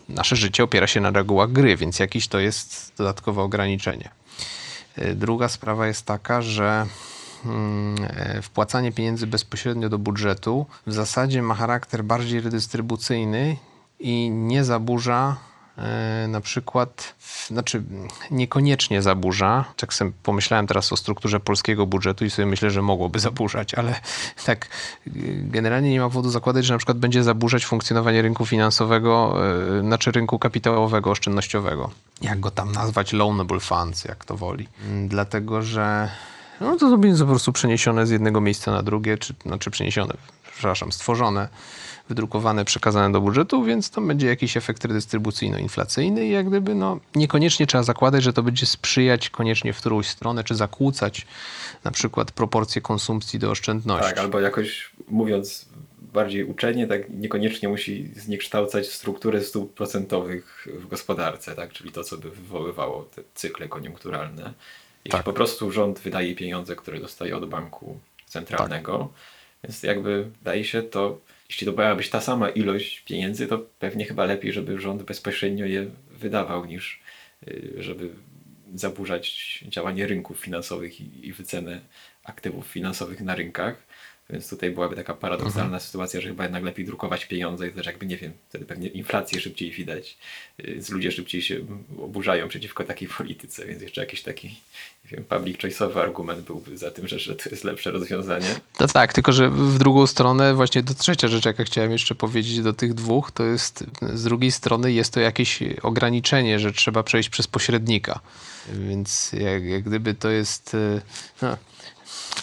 nasze życie opiera się na regułach gry, więc jakieś to jest dodatkowe ograniczenie. Y, Druga sprawa jest taka, że mm, e, wpłacanie pieniędzy bezpośrednio do budżetu w zasadzie ma charakter bardziej redystrybucyjny i nie zaburza e, na przykład, znaczy niekoniecznie zaburza. Tak sobie pomyślałem teraz o strukturze polskiego budżetu i sobie myślę, że mogłoby zaburzać, ale tak generalnie nie ma powodu zakładać, że na przykład będzie zaburzać funkcjonowanie rynku finansowego, e, znaczy rynku kapitałowego, oszczędnościowego. Jak go tam nazwać? Loanable funds, jak to woli. Mm, Dlatego, że no to będzie po prostu przeniesione z jednego miejsca na drugie, czy znaczy przeniesione, przepraszam, stworzone, wydrukowane, przekazane do budżetu, więc to będzie jakiś efekt redystrybucyjno-inflacyjny i jak gdyby no, niekoniecznie trzeba zakładać, że to będzie sprzyjać koniecznie w którąś stronę, czy zakłócać na przykład proporcje konsumpcji do oszczędności. Tak, albo jakoś mówiąc bardziej uczenie, tak niekoniecznie musi zniekształcać strukturę stóp procentowych w gospodarce, tak? czyli to, co by wywoływało te cykle koniunkturalne. Jeśli Tak. po prostu rząd wydaje pieniądze, które dostaje od banku centralnego, więc jakby wydaje się to, jeśli to być ta sama ilość pieniędzy, to pewnie chyba lepiej, żeby rząd bezpośrednio je wydawał, niż y, żeby zaburzać działanie rynków finansowych i, i wycenę aktywów finansowych na rynkach. Więc tutaj byłaby taka paradoksalna sytuacja, że chyba jednak lepiej drukować pieniądze i też jakby, nie wiem, wtedy pewnie inflację szybciej widać. Y, Z ludzie szybciej się oburzają przeciwko takiej polityce, więc jeszcze jakiś taki, nie wiem, public choice'owy argument byłby za tym, że, że to jest lepsze rozwiązanie. No tak, tylko że w drugą stronę, właśnie to trzecia rzecz, jaka chciałem jeszcze powiedzieć do tych dwóch, to jest z drugiej strony jest to jakieś ograniczenie, że trzeba przejść przez pośrednika. Więc jak, jak gdyby to jest. e, No,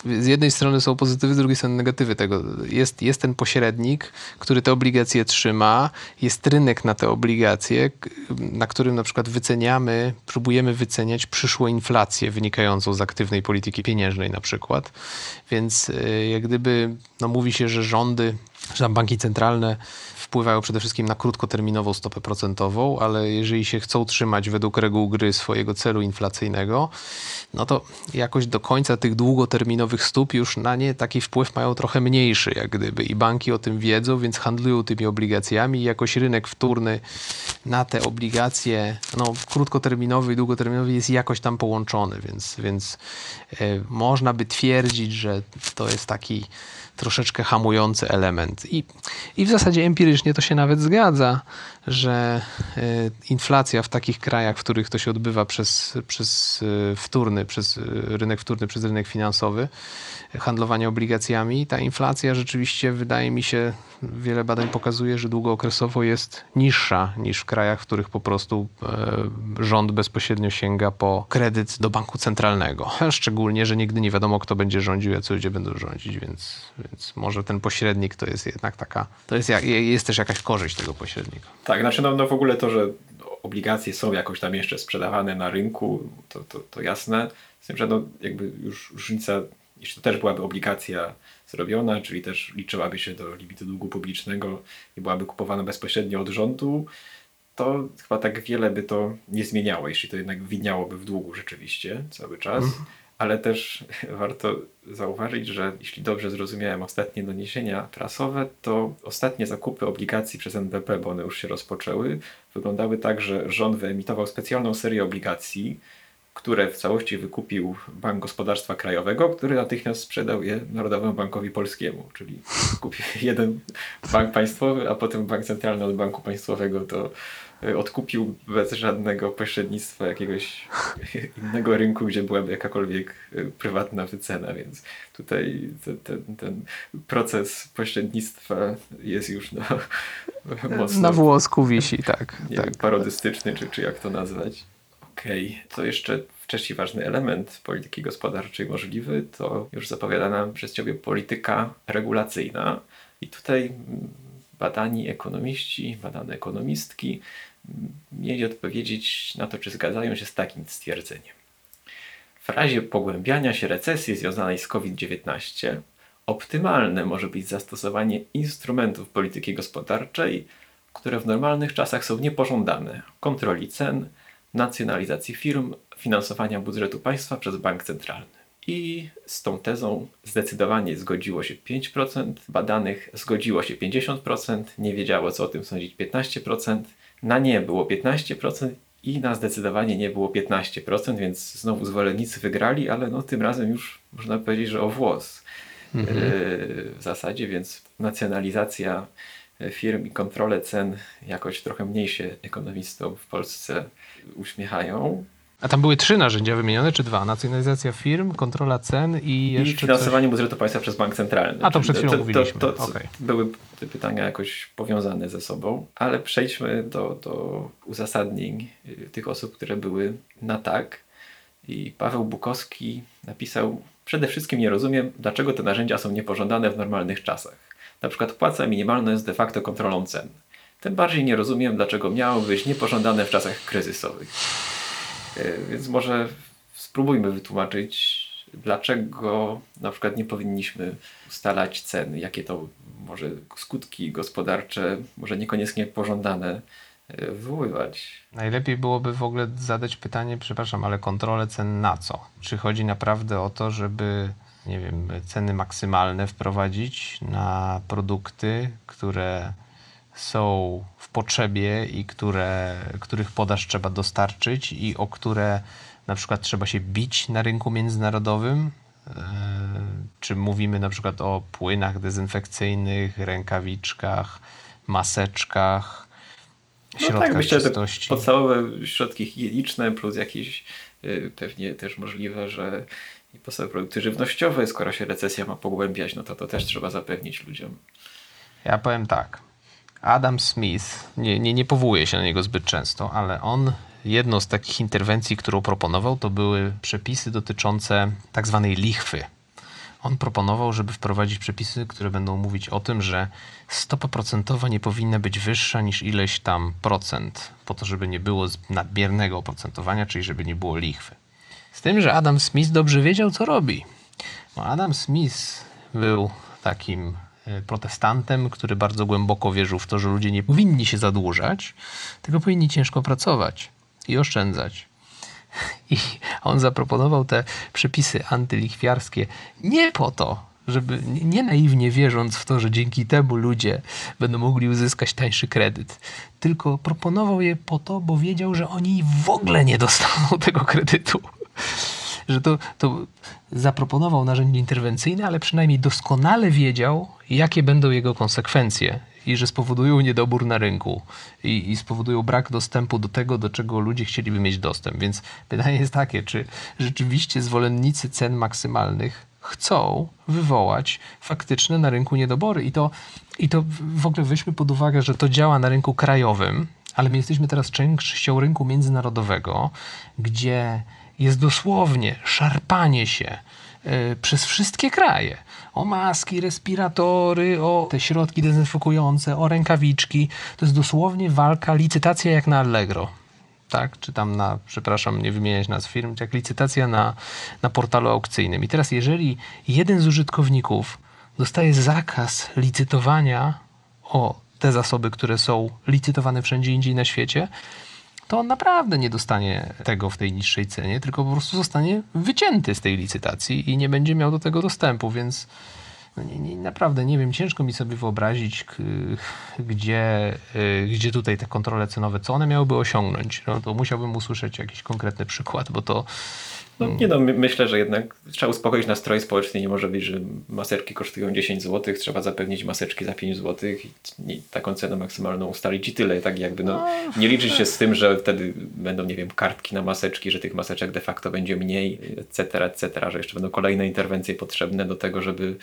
z jednej strony są pozytywy, z drugiej strony negatywy tego. Jest, jest ten pośrednik, który te obligacje trzyma, jest rynek na te obligacje, na którym na przykład wyceniamy, próbujemy wyceniać przyszłą inflację wynikającą z aktywnej polityki pieniężnej na przykład. Więc y, jak gdyby, no mówi się, że rządy, że tam banki centralne wpływają przede wszystkim na krótkoterminową stopę procentową, ale jeżeli się chcą trzymać według reguł gry swojego celu inflacyjnego, no to jakoś do końca tych długoterminowych stóp już na nie taki wpływ mają trochę mniejszy, jak gdyby. I banki o tym wiedzą, więc handlują tymi obligacjami i jakoś rynek wtórny na te obligacje, no krótkoterminowy i długoterminowy jest jakoś tam połączony, więc, więc e, można by twierdzić, że to jest taki troszeczkę hamujący element. I, I w zasadzie empirycznie teoretycznie to się nawet zgadza, że e, inflacja w takich krajach, w których to się odbywa przez, przez e, wtórny, przez e, rynek wtórny, przez rynek finansowy, handlowanie obligacjami, ta inflacja rzeczywiście wydaje mi się, wiele badań pokazuje, że długookresowo jest niższa niż w krajach, w których po prostu rząd bezpośrednio sięga po kredyt do banku centralnego. Szczególnie, że nigdy nie wiadomo, kto będzie rządził, a co ludzie będą rządzić, więc, więc może ten pośrednik to jest jednak taka, to jest, jest też jakaś korzyść tego pośrednika. Tak, znaczy no, no w ogóle to, że obligacje są jakoś tam jeszcze sprzedawane na rynku, to, to, to jasne. Z tym, że no jakby już różnica, jeśli to też byłaby obligacja zrobiona, czyli też liczyłaby się do limitu długu publicznego i byłaby kupowana bezpośrednio od rządu, to chyba tak wiele by to nie zmieniało, jeśli to jednak widniałoby w długu rzeczywiście cały czas. Ale też warto zauważyć, że jeśli dobrze zrozumiałem ostatnie doniesienia prasowe, to ostatnie zakupy obligacji przez NBP, bo one już się rozpoczęły, wyglądały tak, że rząd wyemitował specjalną serię obligacji, które w całości wykupił Bank Gospodarstwa Krajowego, który natychmiast sprzedał je Narodowemu Bankowi Polskiemu, czyli kupił jeden bank państwowy, a potem Bank Centralny od Banku Państwowego to odkupił bez żadnego pośrednictwa jakiegoś innego rynku, gdzie byłaby jakakolwiek y, prywatna wycena, więc tutaj ten, ten, ten proces pośrednictwa jest już no, mocno Na włosku wisi, tak. nie tak. wiem, parodystyczny, czy, czy jak to nazwać. Okej, to jeszcze wcześniej ważny element polityki gospodarczej możliwy, to już zapowiadana przez Ciebie polityka regulacyjna. I tutaj mm, badani ekonomiści, badane ekonomistki mieli odpowiedzieć na to, czy zgadzają się z takim stwierdzeniem. W razie pogłębiania się recesji związanej z COVID-19 optymalne może być zastosowanie instrumentów polityki gospodarczej, które w normalnych czasach są niepożądane kontroli cen, nacjonalizacji firm, finansowania budżetu państwa przez bank centralny. I z tą tezą zdecydowanie zgodziło się 5%, badanych zgodziło się 50%, nie wiedziało co o tym sądzić 15%, na nie było 15% i na zdecydowanie nie było 15%, więc znowu zwolennicy wygrali, ale no tym razem już można powiedzieć, że o włos. Yy, w zasadzie, więc nacjonalizacja e, firm i kontrolę cen jakoś trochę mniej się ekonomistom w Polsce uśmiechają. A tam były trzy narzędzia wymienione, czy dwa? Nacjonalizacja firm, kontrola cen i I jeszcze coś... finansowanie budżetu państwa przez bank centralny. A, to przed chwilą mówiliśmy. To, to, Okej. Były te pytania jakoś powiązane ze sobą, ale przejdźmy do, do uzasadnień y, tych osób, które były na tak. I Paweł Bukowski napisał: Przede wszystkim nie rozumiem, dlaczego te narzędzia są niepożądane w normalnych czasach. Na przykład płaca minimalna jest de facto kontrolą cen. Tym bardziej nie rozumiem, dlaczego miało być niepożądane w czasach kryzysowych. E, Więc może spróbujmy wytłumaczyć, dlaczego na przykład nie powinniśmy ustalać cen, jakie to może skutki gospodarcze, może niekoniecznie pożądane e, wywoływać. Najlepiej byłoby w ogóle zadać pytanie, przepraszam, ale kontrolę cen na co? Czy chodzi naprawdę o to, żeby, nie wiem, ceny maksymalne wprowadzić na produkty, które są w potrzebie i które, których podaż trzeba dostarczyć i o które na przykład trzeba się bić na rynku międzynarodowym? Eee, Czy mówimy na przykład o płynach dezynfekcyjnych, rękawiczkach, maseczkach, No środkach tak, myślę, czystości? podstawowe środki higieniczne plus jakieś y, pewnie też możliwe, że i podstawowe produkty żywnościowe, skoro się recesja ma pogłębiać, no to to też trzeba zapewnić ludziom. Ja powiem tak. Adam Smith, nie, nie, nie powołuję się na niego zbyt często, ale on, jedną z takich interwencji, którą proponował, to były przepisy dotyczące tak zwanej lichwy. On proponował, żeby wprowadzić przepisy, które będą mówić o tym, że stopa procentowa nie powinna być wyższa niż ileś tam procent, po to, żeby nie było nadmiernego oprocentowania, czyli żeby nie było lichwy. Z tym, że Adam Smith dobrze wiedział, co robi. Adam Smith był takim protestantem, który bardzo głęboko wierzył w to, że ludzie nie powinni się zadłużać, tylko powinni ciężko pracować i oszczędzać. I on zaproponował te przepisy antylichwiarskie nie po to, żeby nie- nie naiwnie wierząc w to, że dzięki temu ludzie będą mogli uzyskać tańszy kredyt, tylko proponował je po to, bo wiedział, że oni w ogóle nie dostaną tego kredytu. Że to, to zaproponował narzędzie interwencyjne, ale przynajmniej doskonale wiedział, jakie będą jego konsekwencje, i że spowodują niedobór na rynku i, i spowodują brak dostępu do tego, do czego ludzie chcieliby mieć dostęp. Więc pytanie jest takie, czy rzeczywiście zwolennicy cen maksymalnych chcą wywołać faktyczne na rynku niedobory. I to, I to w ogóle weźmy pod uwagę, że to działa na rynku krajowym, ale my jesteśmy teraz częścią rynku międzynarodowego, gdzie jest dosłownie szarpanie się y, przez wszystkie kraje. O maski, respiratory, o te środki dezynfekujące, o rękawiczki. To jest dosłownie walka, licytacja jak na Allegro. Tak, czy tam na, przepraszam, nie wymieniać nazw firm, jak licytacja na, na portalu aukcyjnym. I teraz, jeżeli jeden z użytkowników dostaje zakaz licytowania o te zasoby, które są licytowane wszędzie indziej na świecie, to on naprawdę nie dostanie tego w tej niższej cenie, tylko po prostu zostanie wycięty z tej licytacji i nie będzie miał do tego dostępu, więc no nie, nie, naprawdę nie wiem, ciężko mi sobie wyobrazić, gdzie, y, gdzie tutaj te kontrole cenowe, co one miałyby osiągnąć. No, to musiałbym usłyszeć jakiś konkretny przykład, bo to No, nie no, my, myślę, że jednak trzeba uspokoić nastroje społeczne. Nie może być, że maseczki kosztują 10 zł, trzeba zapewnić maseczki za 5 zł i taką cenę maksymalną ustalić i tyle. Tak jakby no, nie liczyć się z tym, że wtedy będą, nie wiem, kartki na maseczki, że tych maseczek de facto będzie mniej, etc., etc., że jeszcze będą kolejne interwencje potrzebne do tego, żeby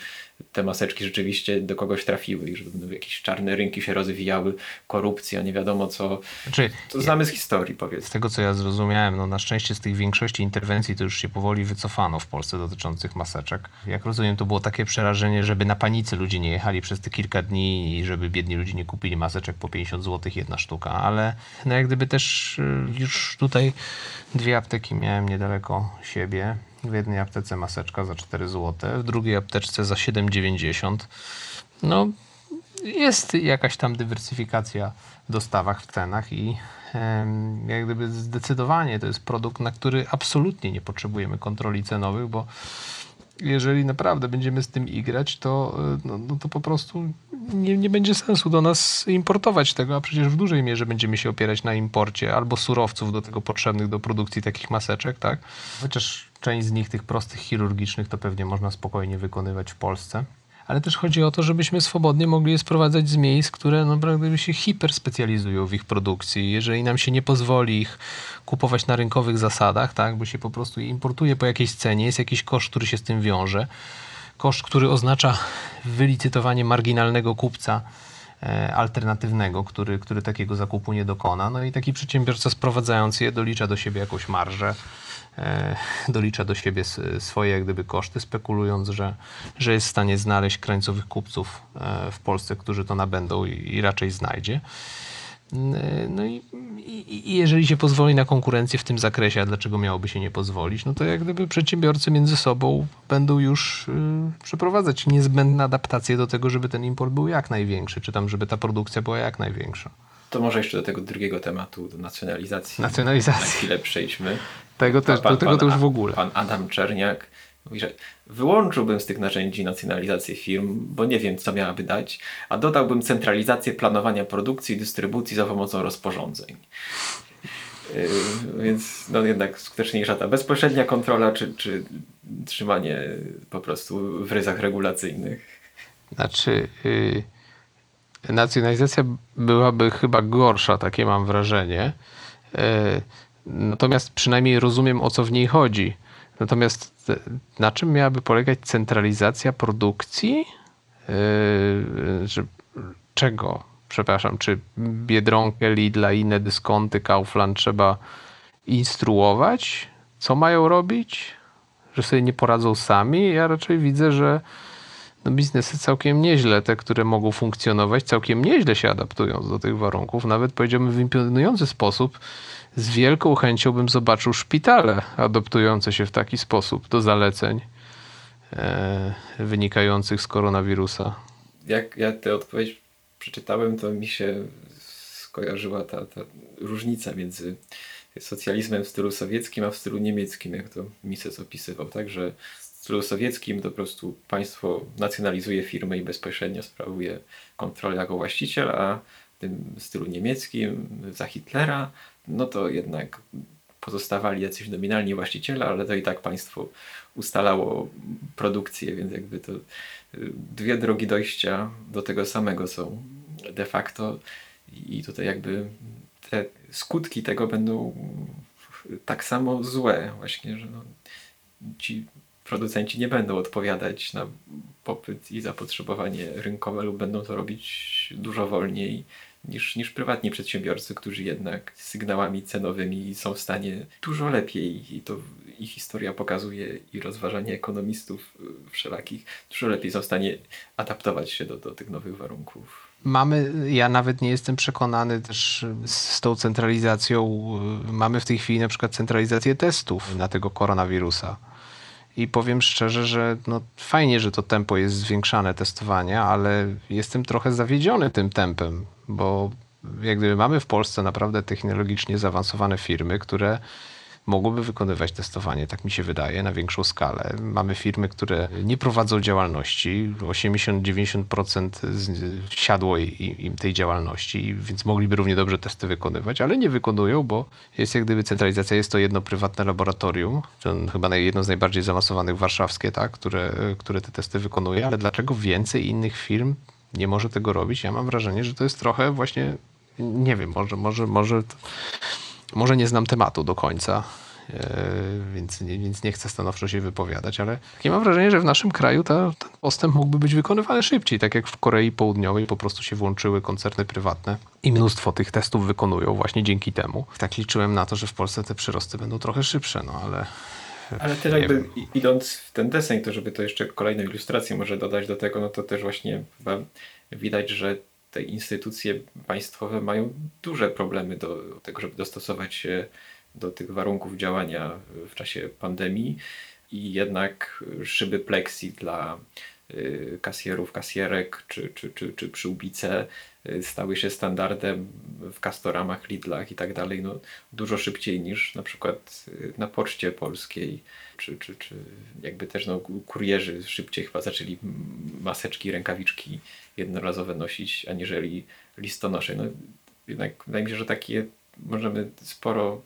te maseczki rzeczywiście do kogoś trafiły i żeby no, jakieś czarne rynki się rozwijały, korupcja, nie wiadomo co. znaczy, To znamy z historii, Z powiedz. tego, co ja zrozumiałem, no na szczęście z tych większości interwencji to już się powoli wycofano w Polsce dotyczących maseczek. Jak rozumiem, to było takie przerażenie, żeby na panicy ludzie nie jechali przez te kilka dni i żeby biedni ludzie nie kupili maseczek po 50 zł jedna sztuka, ale no jak gdyby też y, już tutaj dwie apteki miałem niedaleko siebie. W jednej aptece maseczka za 4 zł, w drugiej apteczce za 7,90. No, jest jakaś tam dywersyfikacja w dostawach, w cenach i jak gdyby zdecydowanie to jest produkt, na który absolutnie nie potrzebujemy kontroli cenowych, bo jeżeli naprawdę będziemy z tym igrać, to, y, no, no to po prostu nie, nie będzie sensu do nas importować tego, a przecież w dużej mierze będziemy się opierać na imporcie albo surowców do tego potrzebnych do produkcji takich maseczek, tak? Chociaż część z nich, tych prostych chirurgicznych, to pewnie można spokojnie wykonywać w Polsce. Ale też chodzi o to, żebyśmy swobodnie mogli je sprowadzać z miejsc, które naprawdę się hiperspecjalizują w ich produkcji. Jeżeli nam się nie pozwoli ich kupować na rynkowych zasadach, tak, bo się po prostu je importuje po jakiejś cenie, jest jakiś koszt, który się z tym wiąże, koszt, który oznacza wylicytowanie marginalnego kupca e, alternatywnego, który, który takiego zakupu nie dokona. No i taki przedsiębiorca sprowadzając je dolicza do siebie jakąś marżę, dolicza do siebie swoje jak gdyby koszty, spekulując, że, że jest w stanie znaleźć krańcowych kupców e, w Polsce, którzy to nabędą i, i raczej znajdzie. No i, i, i jeżeli się pozwoli na konkurencję w tym zakresie, a dlaczego miałoby się nie pozwolić, no to jak gdyby przedsiębiorcy między sobą będą już y, przeprowadzać niezbędne adaptacje do tego, żeby ten import był jak największy, czy tam żeby ta produkcja była jak największa. To może jeszcze do tego drugiego tematu, do nacjonalizacji. Nacjonalizacji. Na chwilę przejdźmy. Tego też, do tego to już w ogóle. Pan Adam Czerniak mówi, że wyłączyłbym z tych narzędzi nacjonalizację firm, bo nie wiem, co miałaby dać, a dodałbym centralizację planowania produkcji i dystrybucji za pomocą rozporządzeń. Yy, więc no jednak skuteczniejsza ta bezpośrednia kontrola, czy, czy trzymanie po prostu w ryzach regulacyjnych. Znaczy, y, nacjonalizacja byłaby chyba gorsza, takie mam wrażenie. Y, natomiast przynajmniej rozumiem, o co w niej chodzi. Natomiast te- na czym miałaby polegać centralizacja produkcji? Y, że, czego? Przepraszam, czy Biedronkę, Lidla inne dyskonty, Kaufland trzeba instruować? Co mają robić? Że sobie nie poradzą sami? Ja raczej widzę, że no biznesy całkiem nieźle, te, które mogą funkcjonować, całkiem nieźle się adaptują do tych warunków. Nawet powiedziałbym w imponujący sposób. Z wielką chęcią bym zobaczył szpitale adaptujące się w taki sposób do zaleceń e, wynikających z koronawirusa. jak ja tę odpowiedź przeczytałem, to mi się skojarzyła ta, ta różnica między socjalizmem w stylu sowieckim, a w stylu niemieckim, jak to Mises opisywał, tak, że w stylu sowieckim to po prostu państwo nacjonalizuje firmę i bezpośrednio sprawuje kontrolę jako właściciel, a w tym stylu niemieckim za Hitlera, no to jednak pozostawali jacyś nominalni właściciele, ale to i tak państwo ustalało produkcję, więc jakby to y, dwie drogi dojścia do tego samego są de facto i tutaj jakby te skutki tego będą tak samo złe właśnie, że no, ci producenci nie będą odpowiadać na popyt i zapotrzebowanie rynkowe lub będą to robić dużo wolniej niż, niż prywatni przedsiębiorcy, którzy jednak sygnałami cenowymi są w stanie dużo lepiej i to ich historia pokazuje i rozważanie ekonomistów y, wszelakich dużo lepiej są w stanie adaptować się do, do tych nowych warunków. Mamy, ja nawet nie jestem przekonany też z tą centralizacją. y, Mamy w tej chwili na przykład centralizację testów na tego koronawirusa. I powiem szczerze, że no fajnie, że to tempo jest zwiększane testowania, ale jestem trochę zawiedziony tym tempem, bo jak gdyby mamy w Polsce naprawdę technologicznie zaawansowane firmy, które mogłyby wykonywać testowanie, tak mi się wydaje, na większą skalę. Mamy firmy, które nie prowadzą działalności, 80-90% z- siadło im tej działalności, więc mogliby równie dobrze testy wykonywać, ale nie wykonują, bo jest jak gdyby centralizacja, jest to jedno prywatne laboratorium, to chyba jedno z najbardziej zaawansowanych warszawskie, tak, które, które te testy wykonuje, ale dlaczego więcej innych firm nie może tego robić? Ja mam wrażenie, że to jest trochę właśnie, nie wiem, może, może, może to, może nie znam tematu do końca, e, więc nie, więc nie chcę stanowczo się wypowiadać, ale takie mam wrażenie, że w naszym kraju ta, ten postęp mógłby być wykonywany szybciej, tak jak w Korei Południowej po prostu się włączyły koncerny prywatne i mnóstwo tych testów wykonują właśnie dzięki temu. Tak liczyłem na to, że w Polsce te przyrosty będą trochę szybsze, no ale... Ale też nie jakby wiem. idąc w ten deseń, to żeby to jeszcze kolejną ilustrację może dodać do tego, no to też właśnie widać, że te instytucje państwowe mają duże problemy do tego, żeby dostosować się do tych warunków działania w czasie pandemii. I jednak szyby plexi dla y, kasjerów, kasjerek czy, czy, czy, czy przyłbice stały się standardem w Castoramach, Lidlach i tak dalej, no dużo szybciej niż na przykład y, na Poczcie Polskiej, czy, czy, czy jakby też no, kurierzy szybciej chyba zaczęli maseczki, rękawiczki jednorazowe nosić, aniżeli listonosze. No, jednak wydaje mi się, że takie możemy sporo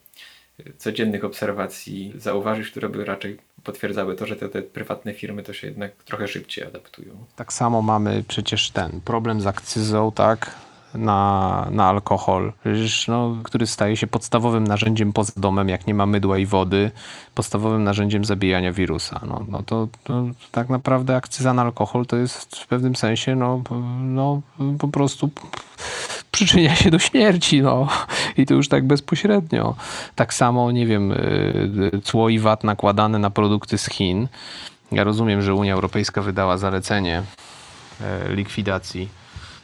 y, codziennych obserwacji zauważyć, które by raczej potwierdzały to, że te, te prywatne firmy to się jednak trochę szybciej adaptują. Tak samo mamy przecież ten problem z akcyzą, tak? Na, na alkohol, przecież, no, który staje się podstawowym narzędziem poza domem, jak nie ma mydła i wody, podstawowym narzędziem zabijania wirusa. No, no to, to tak naprawdę akcyza na alkohol to jest w pewnym sensie no, no, po prostu przyczynia się do śmierci, no i to już tak bezpośrednio. Tak samo, nie wiem, y, cło i VAT nakładane na produkty z Chin. Ja rozumiem, że Unia Europejska wydała zalecenie e, likwidacji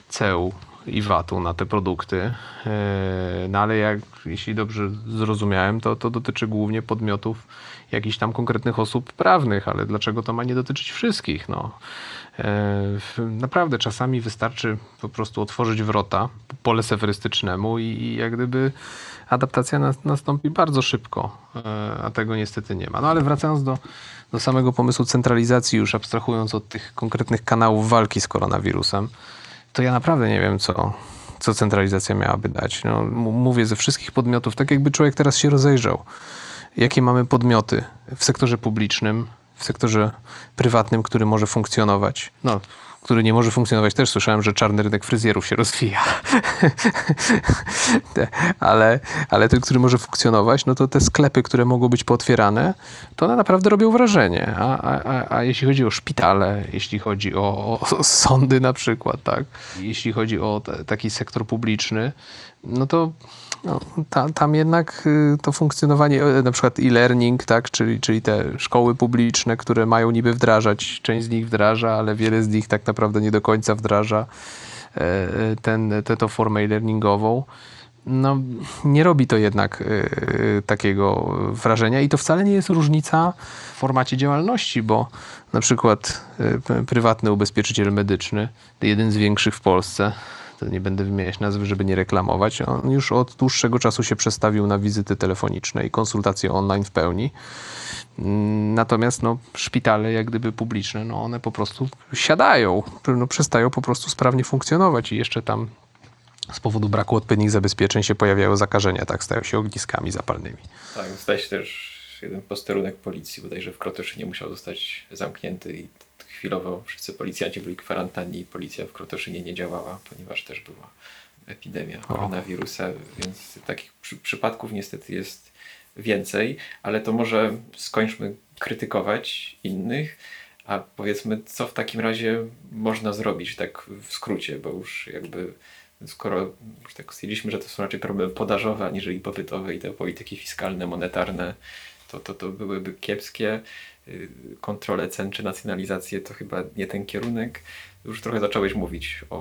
ceł i VAT-u na te produkty, E, no ale jak, jeśli dobrze zrozumiałem, to, to dotyczy głównie podmiotów jakichś tam konkretnych osób prawnych, ale dlaczego to ma nie dotyczyć wszystkich? No. E, Naprawdę czasami wystarczy po prostu otworzyć wrota pole sefrystycznemu i, jak gdyby adaptacja nas, nastąpi bardzo szybko, e, a tego niestety nie ma. No ale wracając do, do samego pomysłu centralizacji, już abstrahując od tych konkretnych kanałów walki z koronawirusem, to ja naprawdę nie wiem, co, co centralizacja miałaby dać. No, mówię ze wszystkich podmiotów, tak jakby człowiek teraz się rozejrzał. Jakie mamy podmioty w sektorze publicznym, w sektorze prywatnym, który może funkcjonować? No, który nie może funkcjonować, też słyszałem, że czarny rynek fryzjerów się rozwija. Ale, ale ten, który może funkcjonować, no to te sklepy, które mogą być pootwierane, to one naprawdę robią wrażenie. A, a, a, jeśli chodzi o szpitale, jeśli chodzi o, o sądy na przykład, tak? Jeśli chodzi o te, taki sektor publiczny, no to no, ta, tam jednak y, to funkcjonowanie, e, na przykład e-learning, tak, czyli, czyli te szkoły publiczne, które mają niby wdrażać, część z nich wdraża, ale wiele z nich tak naprawdę nie do końca wdraża e, e, ten, tę formę e-learningową. No, nie robi to jednak e, takiego wrażenia i to wcale nie jest różnica w formacie działalności, bo na przykład prywatny ubezpieczyciel medyczny, jeden z większych w Polsce, nie będę wymieniać nazwy, żeby nie reklamować. On już od dłuższego czasu się przestawił na wizyty telefoniczne i konsultacje online w pełni. Natomiast no, szpitale, jak gdyby publiczne, no, one po prostu siadają, no, przestają po prostu sprawnie funkcjonować i jeszcze tam z powodu braku odpowiednich zabezpieczeń się pojawiają zakażenia, tak, stają się ogniskami zapalnymi. Tak, zdaje się też jeden posterunek policji bodajże w Krotoszynie musiał zostać zamknięty i chwilowo wszyscy policjanci byli w kwarantannie i policja w Krotoszynie nie działała, ponieważ też była epidemia koronawirusa, więc takich przy, przypadków niestety jest więcej, ale to może skończmy krytykować innych, a powiedzmy, co w takim razie można zrobić, tak w skrócie, bo już jakby skoro już tak stwierdziliśmy, że to są raczej problemy podażowe, aniżeli popytowe i te polityki fiskalne, monetarne, to, to, to byłyby kiepskie. Y, Kontrole cen czy nacjonalizacje to chyba nie ten kierunek. Już trochę zacząłeś mówić o,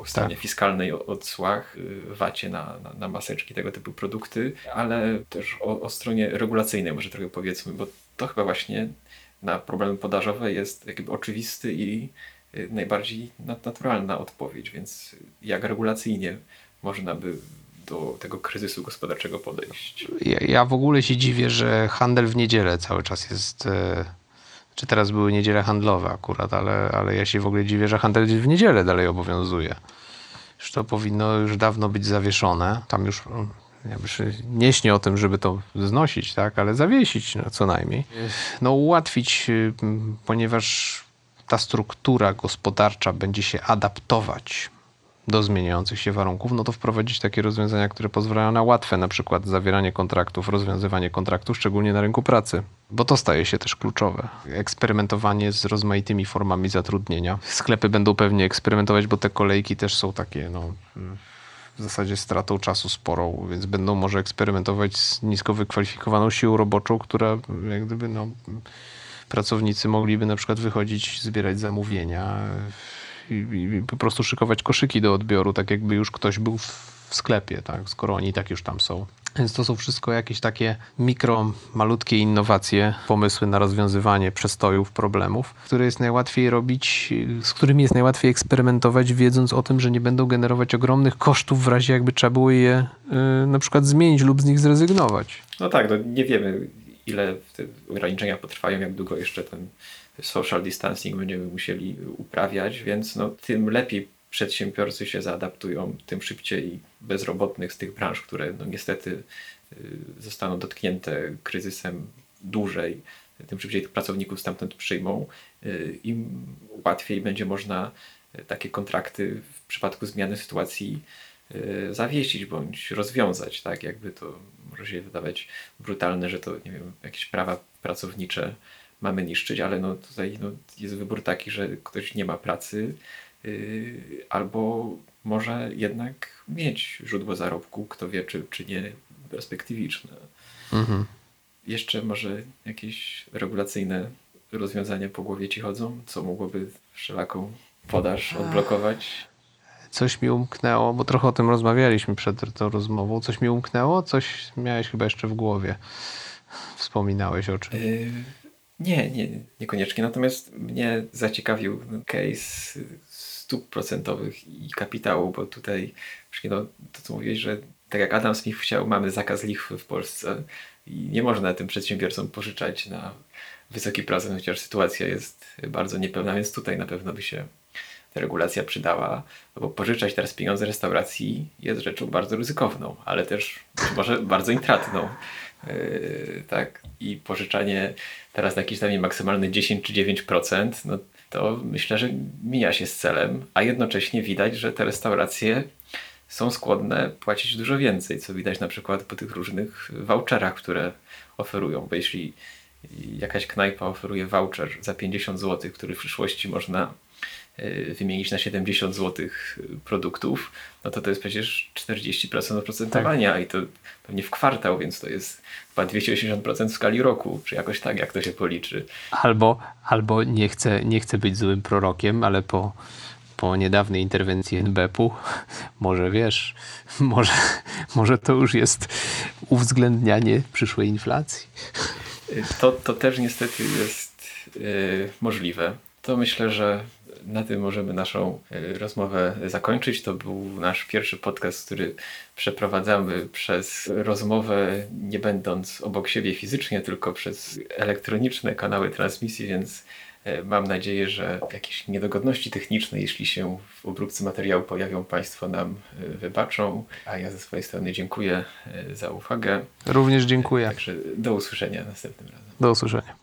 o stronie fiskalnej, o, o cłach, y, wacie na, na, na maseczki, tego typu produkty, ale też o, o stronie regulacyjnej może trochę powiedzmy, bo to chyba właśnie na problemy podażowe jest jakby oczywisty i y, najbardziej nat- naturalna odpowiedź, więc jak regulacyjnie można by do tego kryzysu gospodarczego podejść? Ja, ja w ogóle się dziwię, że handel w niedzielę cały czas jest. e, Czy teraz były niedziele handlowe akurat, ale, ale ja się w ogóle dziwię, że handel w niedzielę dalej obowiązuje. Już to powinno już dawno być zawieszone. Tam już mm, jakby nie śnię o tym, żeby to znosić, tak, ale zawiesić no, co najmniej. No ułatwić, y, ponieważ ta struktura gospodarcza będzie się adaptować do zmieniających się warunków, no to wprowadzić takie rozwiązania, które pozwalają na łatwe na przykład zawieranie kontraktów, rozwiązywanie kontraktów, szczególnie na rynku pracy, bo to staje się też kluczowe. Eksperymentowanie z rozmaitymi formami zatrudnienia. Sklepy będą pewnie eksperymentować, bo te kolejki też są takie, no w zasadzie stratą czasu sporą, więc będą może eksperymentować z nisko wykwalifikowaną siłą roboczą, która jak gdyby no, pracownicy mogliby na przykład wychodzić, zbierać zamówienia i, po prostu szykować koszyki do odbioru, tak jakby już ktoś był w, w sklepie, tak, skoro oni tak już tam są. Więc to są wszystko jakieś takie mikro, malutkie innowacje, pomysły na rozwiązywanie przestojów, problemów, które jest najłatwiej robić, z którymi jest najłatwiej eksperymentować, wiedząc o tym, że nie będą generować ogromnych kosztów w razie jakby trzeba było je y, na przykład zmienić lub z nich zrezygnować. No tak, no nie wiemy ile te ograniczenia potrwają, jak długo jeszcze ten social distancing będziemy musieli uprawiać, więc no, tym lepiej przedsiębiorcy się zaadaptują, tym szybciej bezrobotnych z tych branż, które no, niestety y, zostaną dotknięte kryzysem dłużej, tym szybciej tych pracowników stamtąd przyjmą, y, im łatwiej będzie można y, takie kontrakty w przypadku zmiany sytuacji zawiesić bądź rozwiązać, tak? Jakby to może się wydawać brutalne, że to, nie wiem, jakieś prawa pracownicze mamy niszczyć, ale no tutaj no, jest wybór taki, że ktoś nie ma pracy yy, albo może jednak mieć źródło zarobku, kto wie, czy, czy nie perspektywiczne. Mhm. Jeszcze może jakieś regulacyjne rozwiązania po głowie ci chodzą, co mogłoby wszelaką podaż odblokować? Coś mi umknęło, bo trochę o tym rozmawialiśmy przed tą rozmową. Coś mi umknęło, coś miałeś chyba jeszcze w głowie. Wspominałeś o czymś. Yy, nie, nie, niekoniecznie. Natomiast mnie zaciekawił case stóp procentowych i kapitału, bo tutaj no, to co mówiłeś, że tak jak Adam Smith chciał, mamy zakaz lichwy w Polsce i nie można tym przedsiębiorcom pożyczać na wysoki procent, chociaż sytuacja jest bardzo niepewna, więc tutaj na pewno by się ta regulacja przydała, bo pożyczać teraz pieniądze restauracji jest rzeczą bardzo ryzykowną, ale też może bardzo intratną. Yy, tak, i pożyczanie teraz na jakiś tam maksymalny 10 czy 9%, no to myślę, że mija się z celem, a jednocześnie widać, że te restauracje są skłonne płacić dużo więcej, co widać na przykład po tych różnych voucherach, które oferują, bo jeśli jakaś knajpa oferuje voucher za 50 zł, który w przyszłości można wymienić na 70 zł produktów, no to to jest przecież 40% oprocentowania i to pewnie w kwartał, więc to jest chyba 280% w skali roku, czy jakoś tak, jak to się policzy. Albo, albo nie, chcę, nie chcę być złym prorokiem, ale po, po niedawnej interwencji NBP-u, może wiesz, może, może to już jest uwzględnianie przyszłej inflacji. To, to też niestety jest y, możliwe. To myślę, że na tym możemy naszą y, rozmowę zakończyć. To był nasz pierwszy podcast, który przeprowadzamy przez rozmowę, nie będąc obok siebie fizycznie, tylko przez elektroniczne kanały transmisji, więc y, mam nadzieję, że jakieś niedogodności techniczne, jeśli się w obróbce materiału pojawią, Państwo nam y, wybaczą. A ja ze swojej strony dziękuję za uwagę. Również dziękuję. Także do usłyszenia następnym razem. Do usłyszenia.